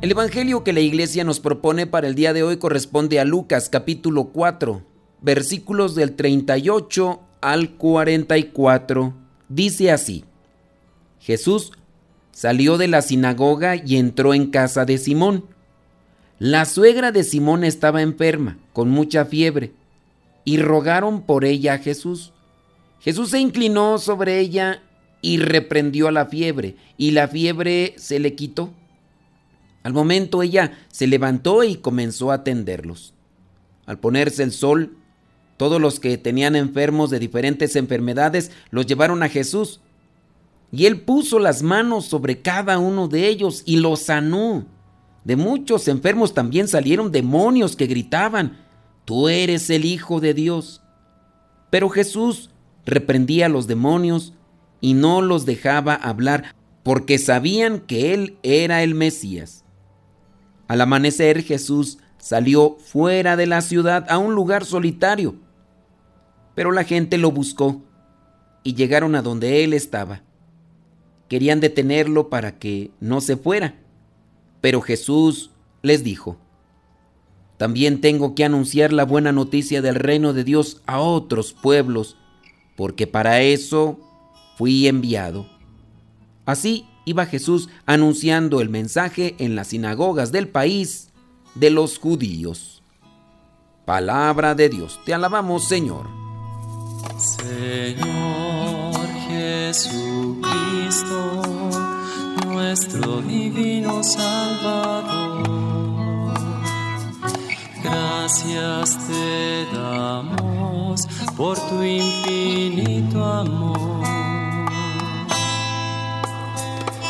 El Evangelio que la iglesia nos propone para el día de hoy corresponde a Lucas capítulo 4, versículos del 38 al 44. Dice así, Jesús salió de la sinagoga y entró en casa de Simón. La suegra de Simón estaba enferma, con mucha fiebre, y rogaron por ella a Jesús. Jesús se inclinó sobre ella y reprendió a la fiebre, y la fiebre se le quitó. Al momento ella se levantó y comenzó a atenderlos. Al ponerse el sol, todos los que tenían enfermos de diferentes enfermedades los llevaron a Jesús. Y él puso las manos sobre cada uno de ellos y los sanó. De muchos enfermos también salieron demonios que gritaban, Tú eres el Hijo de Dios. Pero Jesús reprendía a los demonios y no los dejaba hablar porque sabían que Él era el Mesías. Al amanecer Jesús salió fuera de la ciudad a un lugar solitario. Pero la gente lo buscó y llegaron a donde él estaba. Querían detenerlo para que no se fuera. Pero Jesús les dijo, también tengo que anunciar la buena noticia del reino de Dios a otros pueblos, porque para eso fui enviado. Así iba Jesús anunciando el mensaje en las sinagogas del país de los judíos. Palabra de Dios, te alabamos Señor. Señor Jesucristo, nuestro divino Salvador, gracias te damos por tu infinito amor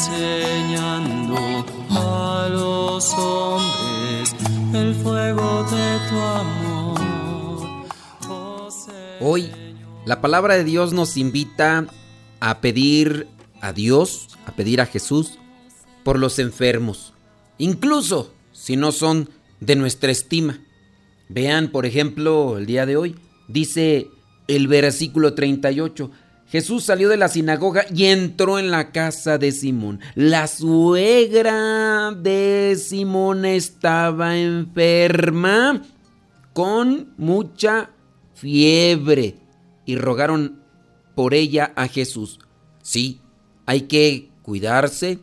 enseñando a los hombres el fuego de tu amor. Hoy la palabra de Dios nos invita a pedir a Dios, a pedir a Jesús por los enfermos, incluso si no son de nuestra estima. Vean, por ejemplo, el día de hoy, dice el versículo 38, Jesús salió de la sinagoga y entró en la casa de Simón. La suegra de Simón estaba enferma con mucha fiebre y rogaron por ella a Jesús. Sí, hay que cuidarse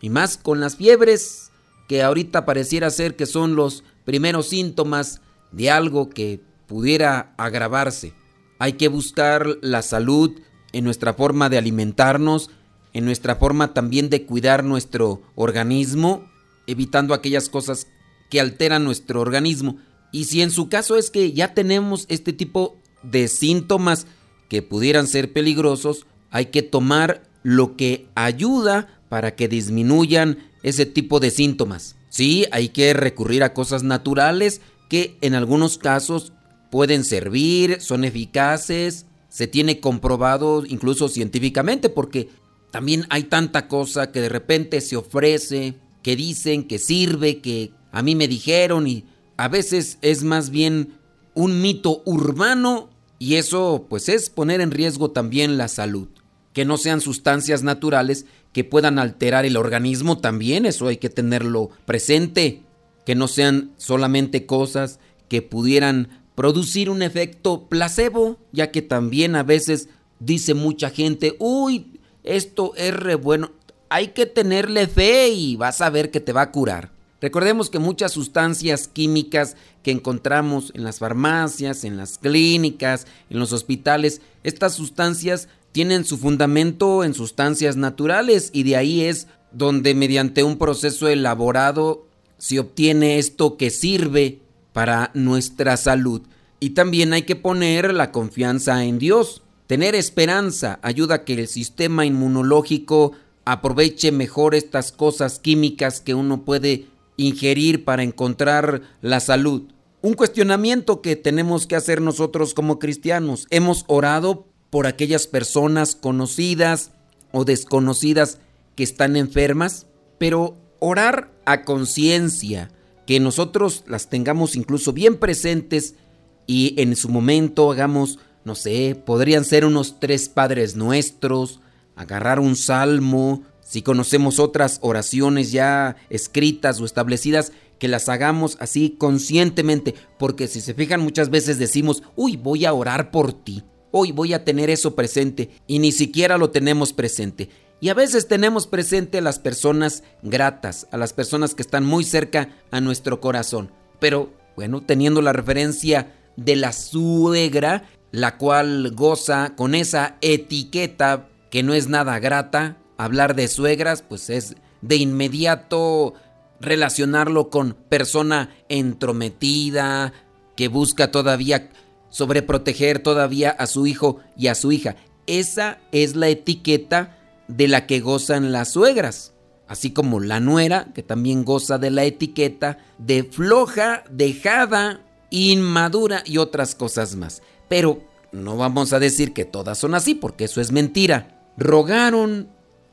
y más con las fiebres que ahorita pareciera ser que son los primeros síntomas de algo que pudiera agravarse. Hay que buscar la salud en nuestra forma de alimentarnos, en nuestra forma también de cuidar nuestro organismo, evitando aquellas cosas que alteran nuestro organismo. Y si en su caso es que ya tenemos este tipo de síntomas que pudieran ser peligrosos, hay que tomar lo que ayuda para que disminuyan ese tipo de síntomas. Sí, hay que recurrir a cosas naturales que en algunos casos pueden servir, son eficaces, se tiene comprobado incluso científicamente porque también hay tanta cosa que de repente se ofrece, que dicen que sirve, que a mí me dijeron y a veces es más bien un mito urbano y eso pues es poner en riesgo también la salud. Que no sean sustancias naturales que puedan alterar el organismo también, eso hay que tenerlo presente. Que no sean solamente cosas que pudieran producir un efecto placebo, ya que también a veces dice mucha gente, uy, esto es re bueno, hay que tenerle fe y vas a ver que te va a curar. Recordemos que muchas sustancias químicas que encontramos en las farmacias, en las clínicas, en los hospitales, estas sustancias tienen su fundamento en sustancias naturales y de ahí es donde mediante un proceso elaborado se obtiene esto que sirve para nuestra salud. Y también hay que poner la confianza en Dios. Tener esperanza ayuda a que el sistema inmunológico aproveche mejor estas cosas químicas que uno puede ingerir para encontrar la salud. Un cuestionamiento que tenemos que hacer nosotros como cristianos. Hemos orado por aquellas personas conocidas o desconocidas que están enfermas, pero orar a conciencia, que nosotros las tengamos incluso bien presentes y en su momento hagamos, no sé, podrían ser unos tres padres nuestros, agarrar un salmo, si conocemos otras oraciones ya escritas o establecidas, que las hagamos así conscientemente, porque si se fijan muchas veces decimos, uy, voy a orar por ti, hoy voy a tener eso presente, y ni siquiera lo tenemos presente. Y a veces tenemos presente a las personas gratas, a las personas que están muy cerca a nuestro corazón. Pero, bueno, teniendo la referencia de la suegra, la cual goza con esa etiqueta que no es nada grata, hablar de suegras, pues es de inmediato relacionarlo con persona entrometida, que busca todavía sobreproteger todavía a su hijo y a su hija. Esa es la etiqueta de la que gozan las suegras, así como la nuera, que también goza de la etiqueta de floja, dejada, inmadura y otras cosas más. Pero no vamos a decir que todas son así, porque eso es mentira. Rogaron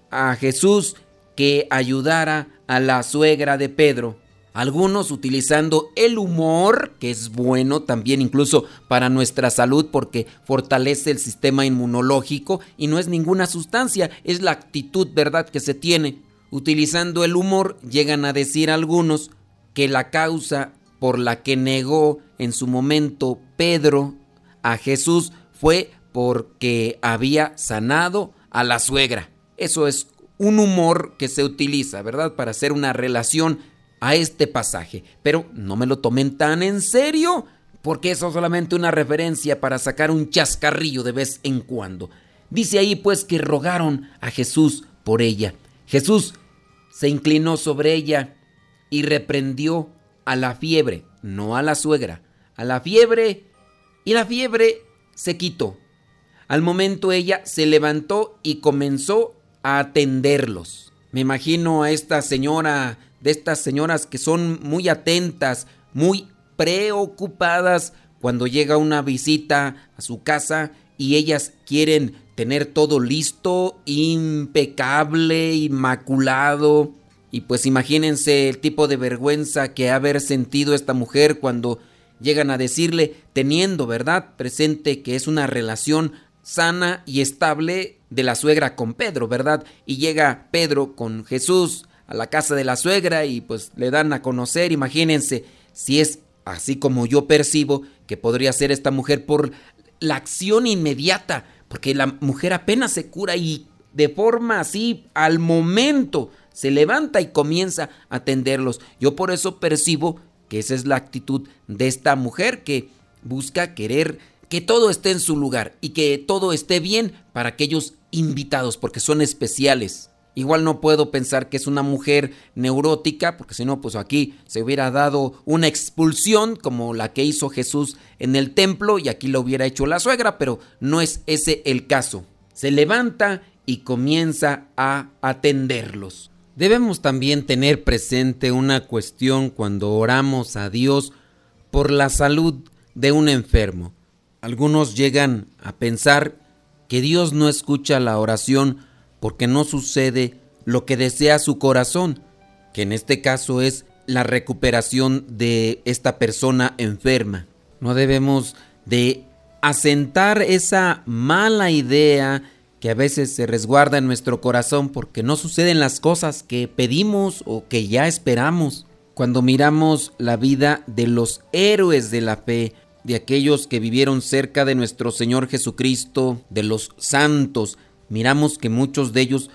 a Jesús que ayudara a la suegra de Pedro. Algunos utilizando el humor, que es bueno también incluso para nuestra salud porque fortalece el sistema inmunológico y no es ninguna sustancia, es la actitud, ¿verdad?, que se tiene. Utilizando el humor, llegan a decir algunos que la causa por la que negó en su momento Pedro a Jesús fue porque había sanado a la suegra. Eso es un humor que se utiliza, ¿verdad? Para hacer una relación a este pasaje. Pero no me lo tomen tan en serio, porque eso es solamente una referencia para sacar un chascarrillo de vez en cuando. Dice ahí pues que rogaron a Jesús por ella. Jesús se inclinó sobre ella y reprendió a la fiebre, no a la suegra, a la fiebre, y la fiebre se quitó. Al momento ella se levantó y comenzó a atenderlos. Me imagino a esta señora, de estas señoras que son muy atentas, muy preocupadas cuando llega una visita a su casa y ellas quieren tener todo listo, impecable, inmaculado. Y pues imagínense el tipo de vergüenza que ha haber sentido esta mujer cuando llegan a decirle, teniendo, ¿verdad?, presente que es una relación sana y estable de la suegra con Pedro, ¿verdad? Y llega Pedro con Jesús a la casa de la suegra y pues le dan a conocer, imagínense, si es así como yo percibo que podría ser esta mujer por la acción inmediata, porque la mujer apenas se cura y de forma así al momento se levanta y comienza a atenderlos. Yo por eso percibo que esa es la actitud de esta mujer que busca querer que todo esté en su lugar y que todo esté bien para aquellos invitados, porque son especiales. Igual no puedo pensar que es una mujer neurótica, porque si no, pues aquí se hubiera dado una expulsión como la que hizo Jesús en el templo y aquí lo hubiera hecho la suegra, pero no es ese el caso. Se levanta y comienza a atenderlos. Debemos también tener presente una cuestión cuando oramos a Dios por la salud de un enfermo. Algunos llegan a pensar que Dios no escucha la oración porque no sucede lo que desea su corazón, que en este caso es la recuperación de esta persona enferma. No debemos de asentar esa mala idea que a veces se resguarda en nuestro corazón porque no suceden las cosas que pedimos o que ya esperamos. Cuando miramos la vida de los héroes de la fe, de aquellos que vivieron cerca de nuestro Señor Jesucristo, de los santos, miramos que muchos de ellos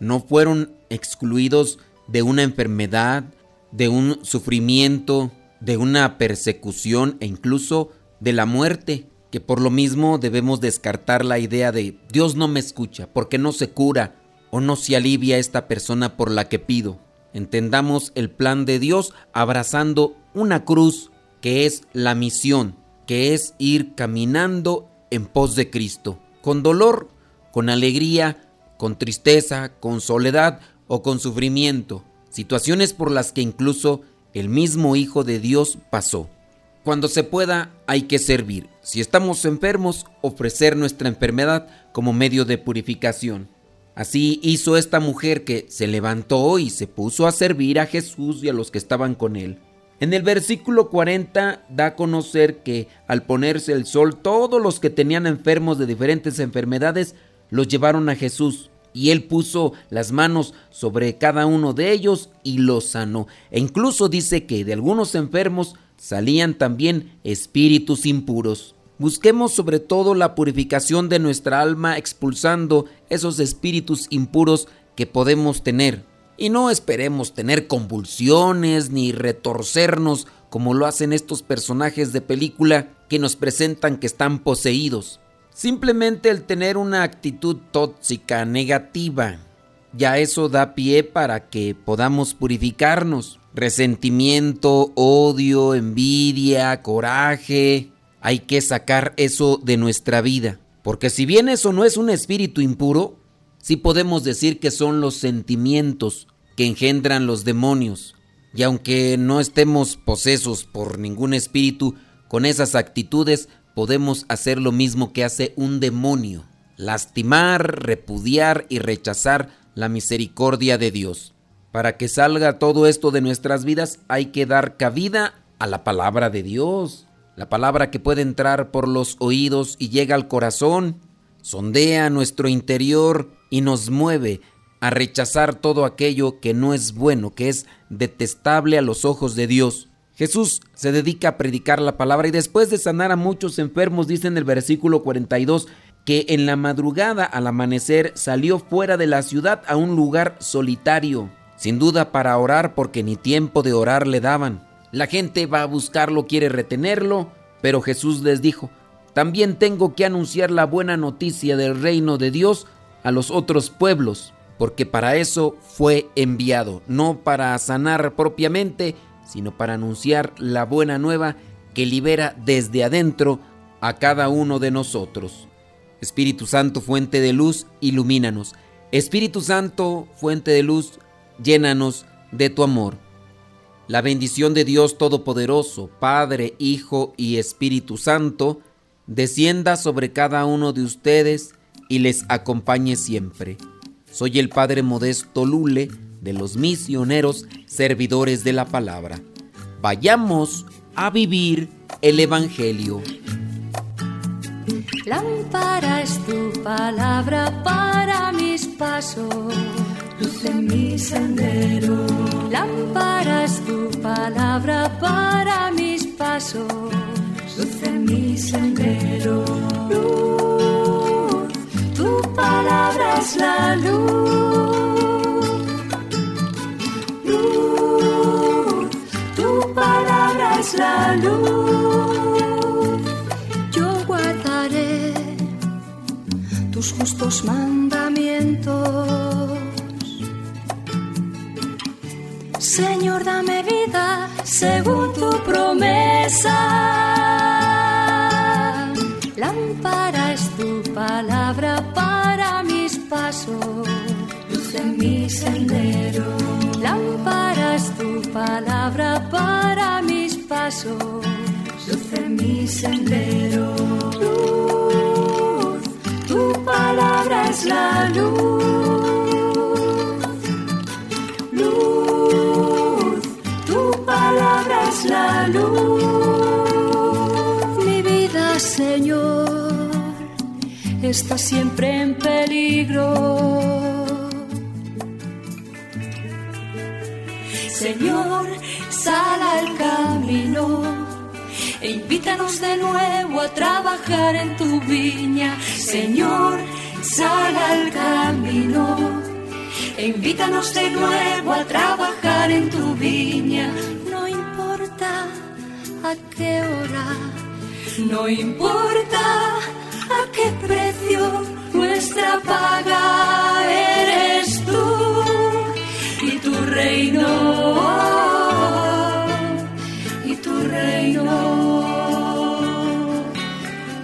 no fueron excluidos de una enfermedad, de un sufrimiento, de una persecución e incluso de la muerte, que por lo mismo debemos descartar la idea de Dios no me escucha, porque no se cura o no se alivia esta persona por la que pido. Entendamos el plan de Dios abrazando una cruz que es la misión, que es ir caminando en pos de Cristo, con dolor, con alegría, con tristeza, con soledad o con sufrimiento, situaciones por las que incluso el mismo Hijo de Dios pasó. Cuando se pueda hay que servir. Si estamos enfermos, ofrecer nuestra enfermedad como medio de purificación. Así hizo esta mujer que se levantó y se puso a servir a Jesús y a los que estaban con él. En el versículo 40 da a conocer que al ponerse el sol todos los que tenían enfermos de diferentes enfermedades los llevaron a Jesús y él puso las manos sobre cada uno de ellos y los sanó. E incluso dice que de algunos enfermos salían también espíritus impuros. Busquemos sobre todo la purificación de nuestra alma expulsando esos espíritus impuros que podemos tener. Y no esperemos tener convulsiones ni retorcernos como lo hacen estos personajes de película que nos presentan que están poseídos. Simplemente el tener una actitud tóxica, negativa, ya eso da pie para que podamos purificarnos. Resentimiento, odio, envidia, coraje. Hay que sacar eso de nuestra vida. Porque si bien eso no es un espíritu impuro, sí podemos decir que son los sentimientos que engendran los demonios. Y aunque no estemos posesos por ningún espíritu, con esas actitudes podemos hacer lo mismo que hace un demonio, lastimar, repudiar y rechazar la misericordia de Dios. Para que salga todo esto de nuestras vidas hay que dar cabida a la palabra de Dios, la palabra que puede entrar por los oídos y llega al corazón, sondea nuestro interior y nos mueve a rechazar todo aquello que no es bueno, que es detestable a los ojos de Dios. Jesús se dedica a predicar la palabra y después de sanar a muchos enfermos, dice en el versículo 42, que en la madrugada al amanecer salió fuera de la ciudad a un lugar solitario, sin duda para orar porque ni tiempo de orar le daban. La gente va a buscarlo, quiere retenerlo, pero Jesús les dijo, también tengo que anunciar la buena noticia del reino de Dios a los otros pueblos, porque para eso fue enviado, no para sanar propiamente, sino para anunciar la buena nueva que libera desde adentro a cada uno de nosotros. Espíritu Santo, fuente de luz, ilumínanos. Espíritu Santo, fuente de luz, llénanos de tu amor. La bendición de Dios Todopoderoso, Padre, Hijo y Espíritu Santo, descienda sobre cada uno de ustedes y les acompañe siempre. Soy el Padre Modesto Lule, de los misioneros servidores de la palabra. Vayamos a vivir el Evangelio. Lámpara es tu palabra para mis pasos, luz en mi sendero. Lámpara es tu palabra para mis pasos, luz en mi sendero. Luz, tu palabra es la luz la luz. Yo guardaré tus justos mandamientos. Señor, dame vida según tu promesa. Lámpara es tu palabra para mis pasos, luz mi sendero. Lámpara es tu palabra para mis paso, luz en mi sendero. Luz, tu palabra es la luz. Luz, tu palabra es la luz. Mi vida, Señor, está siempre en peligro. Señor, sal al camino e invítanos de nuevo a trabajar en tu viña. Señor, sal al camino invítanos de nuevo a trabajar en tu viña. No importa a qué hora, no importa a qué precio, nuestra paga eres tú y tu reino.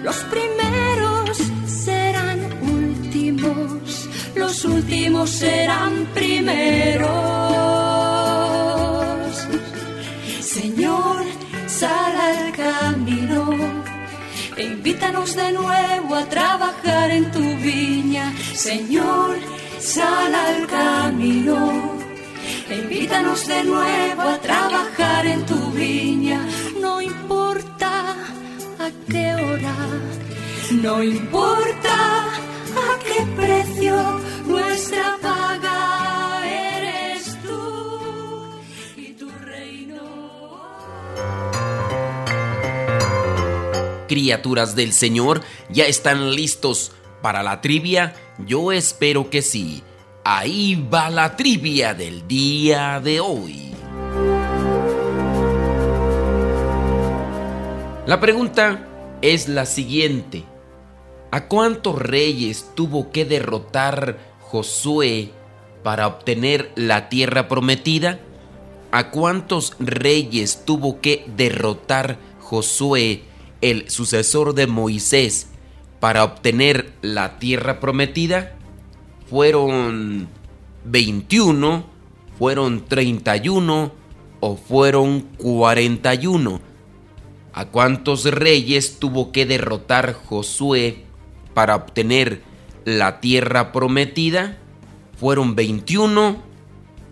Los primeros serán últimos, los últimos serán primeros. Señor, sal al camino. E invítanos de nuevo a trabajar en tu viña. Señor, sal al camino. E invítanos de nuevo a trabajar en tu viña. No importa a qué hora, no importa a qué precio, nuestra paga eres tú y tu reino. Criaturas del Señor, ¿ya están listos para la trivia? Yo espero que sí. Ahí va la trivia del día de hoy. La pregunta es la siguiente. ¿A cuántos reyes tuvo que derrotar Josué para obtener la tierra prometida? ¿A cuántos reyes tuvo que derrotar Josué, el sucesor de Moisés, para obtener la tierra prometida? ¿Fueron 21? ¿Fueron 31? ¿O fueron 41? ¿A cuántos reyes tuvo que derrotar Josué para obtener la tierra prometida? ¿Fueron 21?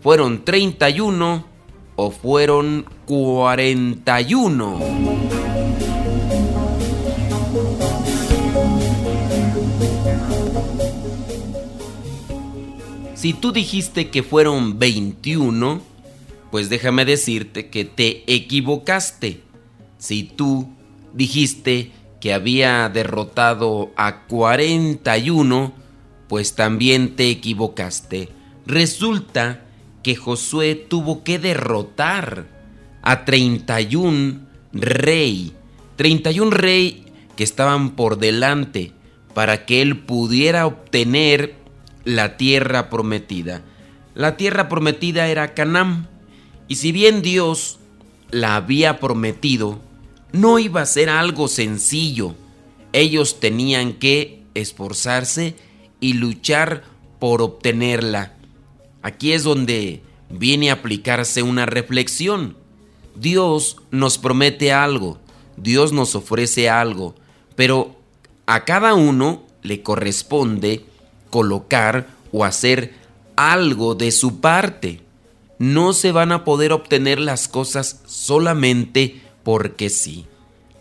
¿Fueron 31? ¿O fueron 41? Si tú dijiste que fueron 21, pues déjame decirte que te equivocaste. Si tú dijiste que había derrotado a 41, pues también te equivocaste. Resulta que Josué tuvo que derrotar a 31 rey, 31 rey que estaban por delante para que él pudiera obtener la tierra prometida. La tierra prometida era Canaán, y si bien Dios la había prometido, no iba a ser algo sencillo. Ellos tenían que esforzarse y luchar por obtenerla. Aquí es donde viene a aplicarse una reflexión. Dios nos promete algo, Dios nos ofrece algo, pero a cada uno le corresponde colocar o hacer algo de su parte. No se van a poder obtener las cosas solamente porque sí.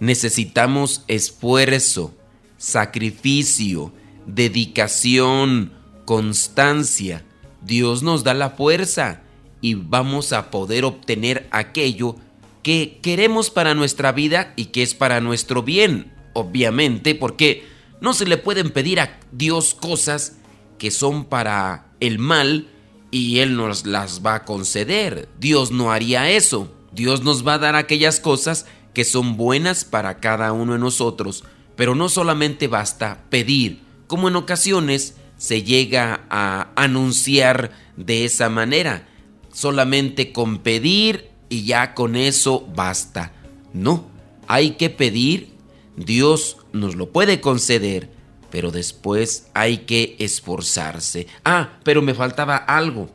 Necesitamos esfuerzo, sacrificio, dedicación, constancia. Dios nos da la fuerza y vamos a poder obtener aquello que queremos para nuestra vida y que es para nuestro bien, obviamente, porque no se le pueden pedir a Dios cosas que son para el mal y Él nos las va a conceder. Dios no haría eso. Dios nos va a dar aquellas cosas que son buenas para cada uno de nosotros. Pero no solamente basta pedir, como en ocasiones se llega a anunciar de esa manera. Solamente con pedir y ya con eso basta. No, hay que pedir, Dios nos lo puede conceder, pero después hay que esforzarse. Ah, pero me faltaba algo.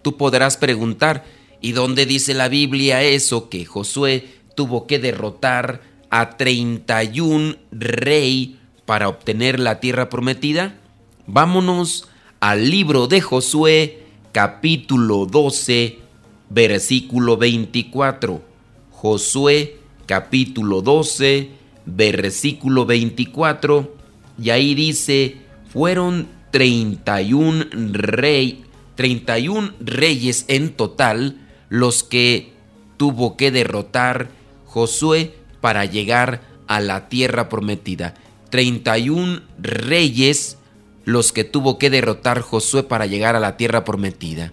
Tú podrás preguntar, ¿y dónde dice la Biblia eso que Josué tuvo que derrotar a 31 rey para obtener la tierra prometida? Vámonos al libro de Josué, capítulo 12, versículo 24. Josué, capítulo 12, versículo 24 y ahí dice, fueron 31 rey, 31 reyes en total los que tuvo que derrotar Josué para llegar a la tierra prometida. 31 reyes los que tuvo que derrotar Josué para llegar a la tierra prometida.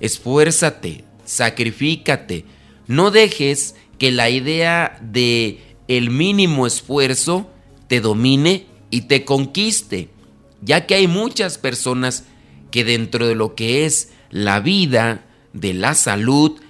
Esfuérzate, sacrifícate, no dejes que la idea de el mínimo esfuerzo te domine y te conquiste, ya que hay muchas personas que dentro de lo que es la vida, de la salud,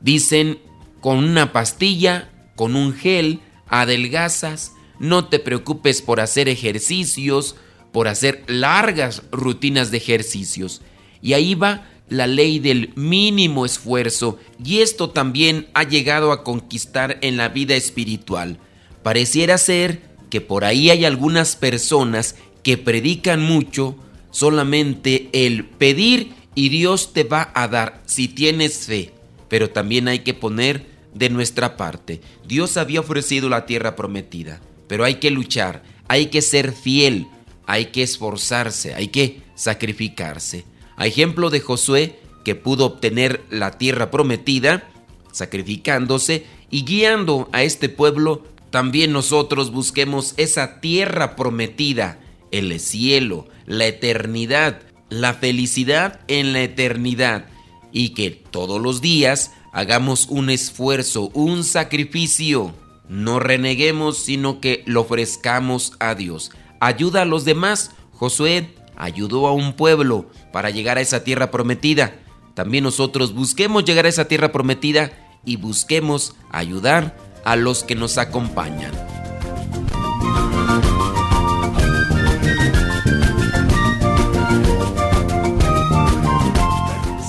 dicen con una pastilla, con un gel, adelgazas, no te preocupes por hacer ejercicios, por hacer largas rutinas de ejercicios. Y ahí va la ley del mínimo esfuerzo y esto también ha llegado a conquistar en la vida espiritual. Pareciera ser que por ahí hay algunas personas que predican mucho solamente el pedir y Dios te va a dar si tienes fe. Pero también hay que poner de nuestra parte. Dios había ofrecido la tierra prometida, pero hay que luchar, hay que ser fiel, hay que esforzarse, hay que sacrificarse. A ejemplo de Josué, que pudo obtener la tierra prometida, sacrificándose y guiando a este pueblo, también nosotros busquemos esa tierra prometida, el cielo, la eternidad, la felicidad en la eternidad, y que todos los días hagamos un esfuerzo, un sacrificio. No reneguemos, sino que lo ofrezcamos a Dios. Ayuda a los demás. Josué ayudó a un pueblo para llegar a esa tierra prometida. También nosotros busquemos llegar a esa tierra prometida y busquemos ayudar a los que nos acompañan.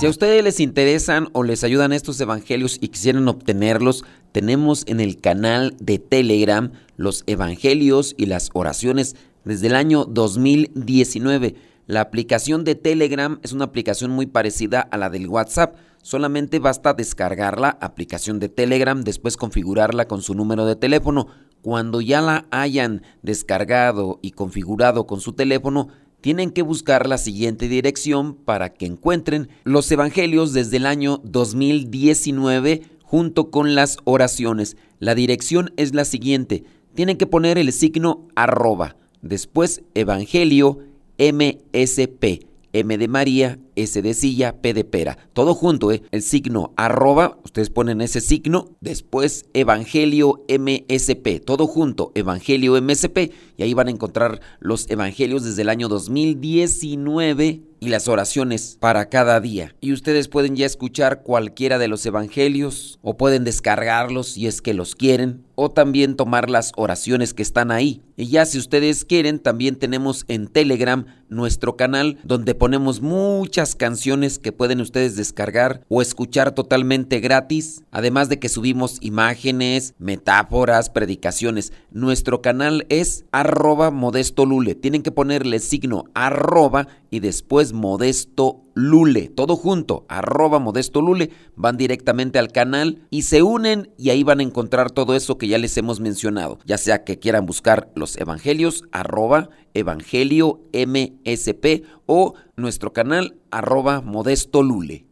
Si a ustedes les interesan o les ayudan estos evangelios y quisieran obtenerlos, tenemos en el canal de Telegram los evangelios y las oraciones desde el año 2019. La aplicación de Telegram es una aplicación muy parecida a la del WhatsApp. Solamente basta descargar la aplicación de Telegram, después configurarla con su número de teléfono. Cuando ya la hayan descargado y configurado con su teléfono, tienen que buscar la siguiente dirección para que encuentren los evangelios desde el año 2019 junto con las oraciones. La dirección es la siguiente. Tienen que poner el signo arroba, después evangelio MSP, M de María, S de silla, P de pera. Todo junto, ¿eh? El signo arroba, ustedes ponen ese signo, después Evangelio MSP, todo junto, Evangelio MSP, y ahí van a encontrar los evangelios desde el año 2019 y las oraciones para cada día. Y ustedes pueden ya escuchar cualquiera de los evangelios o pueden descargarlos si es que los quieren o también tomar las oraciones que están ahí. Y ya si ustedes quieren, también tenemos en Telegram nuestro canal donde ponemos muchas canciones que pueden ustedes descargar o escuchar totalmente gratis, además de que subimos imágenes, metáforas, predicaciones. Nuestro canal es arroba modesto lule. Tienen que ponerle signo arroba y después modesto lule. Todo junto, arroba modesto lule. Van directamente al canal y se unen y ahí van a encontrar todo eso que ya les hemos mencionado. Ya sea que quieran buscar los evangelios, arroba evangelio msp o nuestro canal arroba modesto lule.